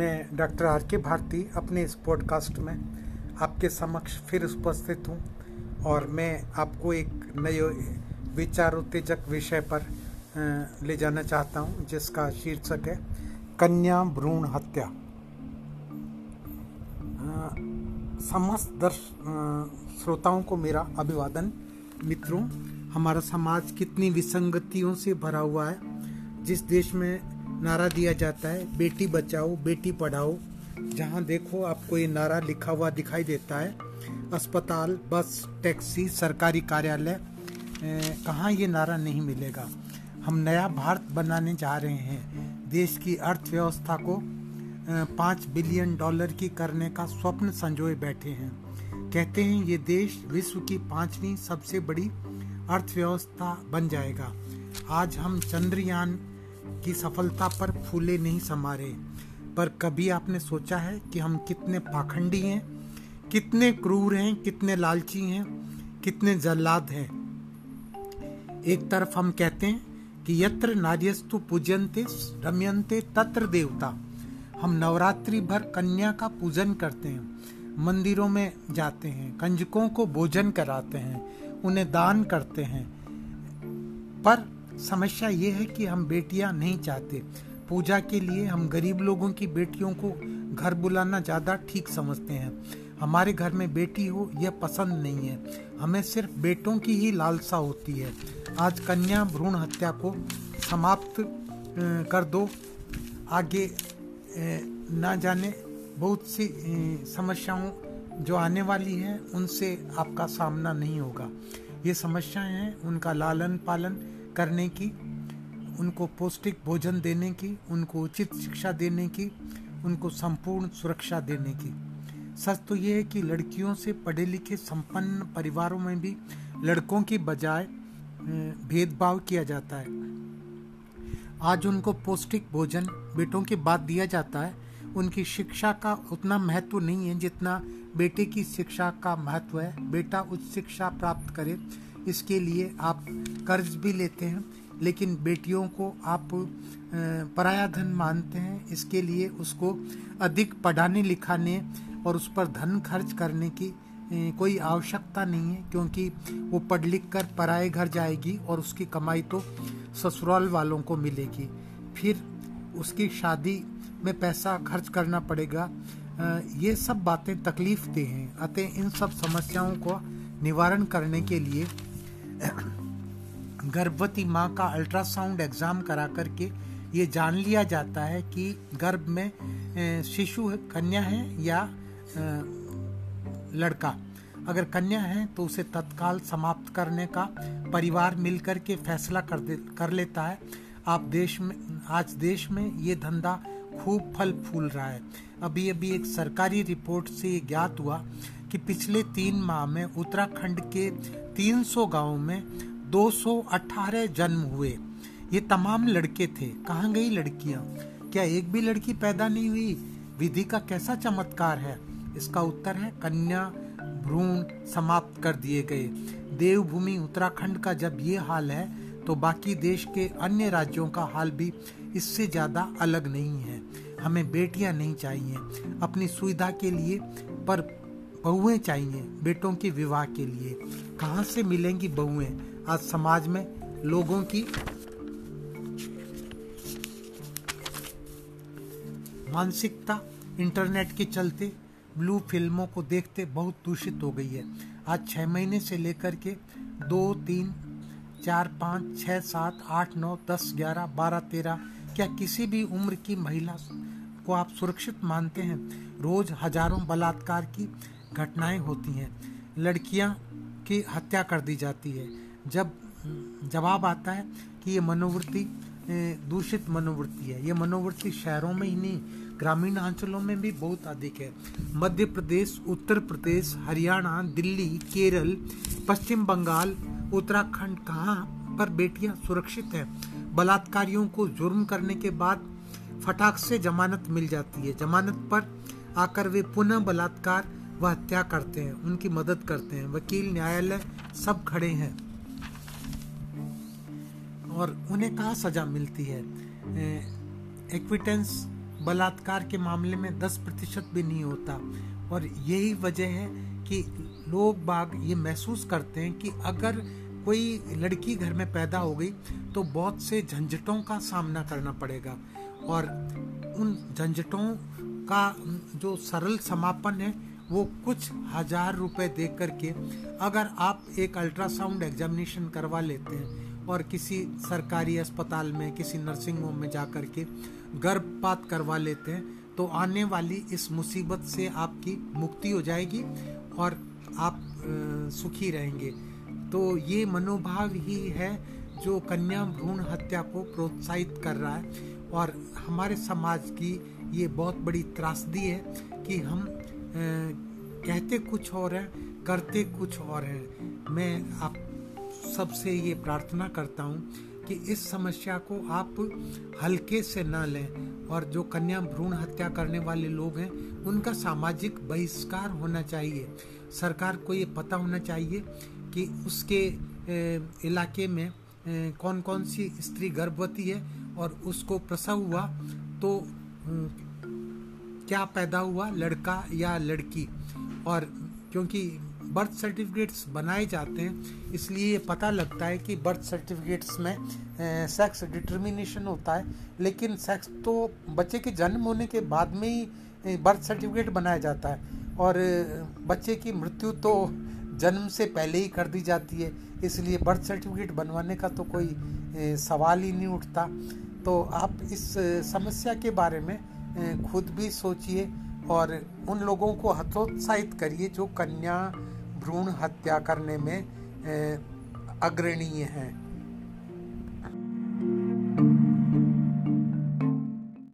मैं doctor R के भारती अपने इस पॉडकास्ट में आपके समक्ष फिर उपस्थित हूँ और मैं आपको एक नए विचार उत्तेजक विषय पर ले जाना चाहता हूँ, जिसका शीर्षक है, कन्या भ्रूण हत्या। समस्त दर्श श्रोताओं को मेरा अभिवादन। मित्रों, हमारा समाज कितनी विसंगतियों से भरा हुआ है। जिस देश में नारा दिया जाता है, बेटी बचाओ, बेटी पढ़ाओ। जहाँ देखो आपको ये नारा लिखा हुआ दिखाई देता है। अस्पताल, बस, टैक्सी, सरकारी कार्यालय कहाँ ये नारा नहीं मिलेगा? हम नया भारत बनाने जा रहे हैं। देश की अर्थव्यवस्था को पाँच बिलियन डॉलर की करने का स्वप्न संजोए बैठे हैं। कहते हैं ये देश विश्व की पांचवी सबसे बड़ी अर्थव्यवस्था बन जाएगा। आज हम चंद्रयान की सफलता पर फूले नहीं समारे। पर कभी आपने सोचा है कि हम कितने पाखंडी हैं, कितने क्रूर हैं, कितने लालची हैं, कितने जल्लाद हैं? एक तरफ़ हम कहते हैं कि यत्र नार्यस्तु पूजनते रम्यंते तत्र देवता। हम नवरात्रि भर कन्या का पूजन करते हैं, मंदिरों में जाते हैं, कंजकों को भोजन कराते हैं, उन्हें दान करते हैं। पर समस्या ये है कि हम बेटियाँ नहीं चाहते। पूजा के लिए हम गरीब लोगों की बेटियों को घर बुलाना ज़्यादा ठीक समझते हैं। हमारे घर में बेटी हो, यह पसंद नहीं है। हमें सिर्फ़ बेटों की ही लालसा होती है। आज कन्या भ्रूण हत्या को समाप्त कर दो। आगे ना जाने बहुत सी समस्याओं जो आने वाली हैं, उनसे आपका सामना नहीं होगा। ये समस्याएँ हैं, उनका लालन पालन करने की, उनको पौष्टिक भोजन देने की, उनको उचित शिक्षा देने की, उनको संपूर्ण सुरक्षा देने की। सच तो ये है कि लड़कियों से पढ़े लिखे संपन्न परिवारों में भी लड़कों की बजाय भेदभाव किया जाता है। आज उनको पौष्टिक भोजन बेटों के बाद दिया जाता है। उनकी शिक्षा का उतना महत्व नहीं है जितना बेटे की शिक्षा का महत्व है। बेटा उच्च शिक्षा प्राप्त करे इसके लिए आप कर्ज भी लेते हैं, लेकिन बेटियों को आप पराया धन मानते हैं। इसके लिए उसको अधिक पढ़ाने लिखाने और उस पर धन खर्च करने की कोई आवश्यकता नहीं है, क्योंकि वो पढ़ लिख कर पराए घर जाएगी और उसकी कमाई तो ससुराल वालों को मिलेगी। फिर उसकी शादी में पैसा खर्च करना पड़ेगा। ये सब बातें तकलीफ़ दे हैं। अतः इन सब समस्याओं को निवारण करने के लिए गर्भवती माँ का अल्ट्रासाउंड एग्ज़ाम करा करके ये जान लिया जाता है कि गर्भ में शिशु कन्या है या लड़का। अगर कन्या है तो उसे तत्काल समाप्त करने का परिवार मिलकर के फैसला कर दे, कर लेता है। आप देश में, आज देश में ये धंधा खूब फल फूल रहा है। अभी अभी एक सरकारी रिपोर्ट से ये ज्ञात हुआ कि पिछले तीन माह में उत्तराखंड के 300 गाँवों में 218 जन्म हुए। ये तमाम लड़के थे। कहाँ गई लड़कियाँ? क्या एक भी लड़की पैदा नहीं हुई? विधि का कैसा चमत्कार है? इसका उत्तर है, कन्या भ्रूण समाप्त कर दिए गए। देवभूमि उत्तराखंड का जब ये हाल है तो बाकी देश के अन्य राज्यों का हाल भी इससे ज़्यादा अलग नहीं है। हमें बेटियाँ नहीं चाहिए। अपनी सुविधा के लिए पर बहुएँ चाहिए बेटों के विवाह के लिए। कहाँ से मिलेंगी बहुएँ? आज समाज में लोगों की मानसिकता इंटरनेट के चलते ब्लू फ़िल्मों को देखते बहुत दूषित हो गई है। आज छह महीने से लेकर के दो, तीन, चार, पाँच छः सात, आठ, नौ, दस, ग्यारह, बारह, तेरह, क्या किसी भी उम्र की महिला को आप सुरक्षित मानते हैं? रोज हज़ारों बलात्कार की घटनाएँ होती हैं। लड़कियाँ की हत्या कर दी जाती है। जब, जवाब आता है कि ये मनोवृत्ति दूषित मनोवृत्ति है। ये मनोवृत्ति शहरों में ही नहीं, ग्रामीण अंचलों में भी बहुत अधिक है। मध्य प्रदेश, उत्तर प्रदेश, हरियाणा, दिल्ली, केरल, पश्चिम बंगाल, उत्तराखंड कहाँ पर बेटियाँ सुरक्षित हैं? बलात्कारियों को जुर्म करने के बाद फटाक से जमानत मिल जाती है। जमानत पर आकर वे पुनः बलात्कार व हत्या करते हैं, उनकी मदद करते हैं। वकील, न्यायालय सब खड़े हैं। और उन्हें कहा सजा मिलती है? एक्विटेंस बलात्कार के मामले में 10 प्रतिशत भी नहीं होता। और यही वजह है कि लोग बाग ये महसूस करते हैं कि अगर कोई लड़की घर में पैदा हो गई तो बहुत से झंझटों का सामना करना पड़ेगा। और उन झंझटों का जो सरल समापन है वो कुछ हज़ार रुपए दे करके अगर आप एक अल्ट्रासाउंड एग्जामिनेशन करवा लेते हैं और किसी सरकारी अस्पताल में, किसी नर्सिंग होम में जा कर के गर्भपात करवा लेते हैं तो आने वाली इस मुसीबत से आपकी मुक्ति हो जाएगी और आप सुखी रहेंगे। तो ये मनोभाव ही है जो कन्या भ्रूण हत्या को प्रोत्साहित कर रहा है। और हमारे समाज की ये बहुत बड़ी त्रासदी है कि हम कहते कुछ और हैं, करते कुछ और हैं। मैं आप सबसे ये प्रार्थना करता हूँ कि इस समस्या को आप हल्के से न लें और जो कन्या भ्रूण हत्या करने वाले लोग हैं, उनका सामाजिक बहिष्कार होना चाहिए। सरकार को ये पता होना चाहिए कि उसके इलाके में कौन कौन सी स्त्री गर्भवती है और उसको प्रसव हुआ तो क्या पैदा हुआ, लड़का या लड़की? और क्योंकि बर्थ सर्टिफिकेट्स बनाए जाते हैं, इसलिए पता लगता है कि बर्थ सर्टिफिकेट्स में सेक्स डिटर्मिनेशन होता है। लेकिन सेक्स तो बच्चे के जन्म होने के बाद में ही बर्थ सर्टिफिकेट बनाया जाता है। और बच्चे की मृत्यु तो जन्म से पहले ही कर दी जाती है। इसलिए बर्थ सर्टिफिकेट बनवाने का तो कोई सवाल ही नहीं उठता। तो आप इस समस्या के बारे में खुद भी सोचिए और उन लोगों को हतोत्साहित करिए जो कन्या भ्रूण हत्या करने में अग्रणीय हैं।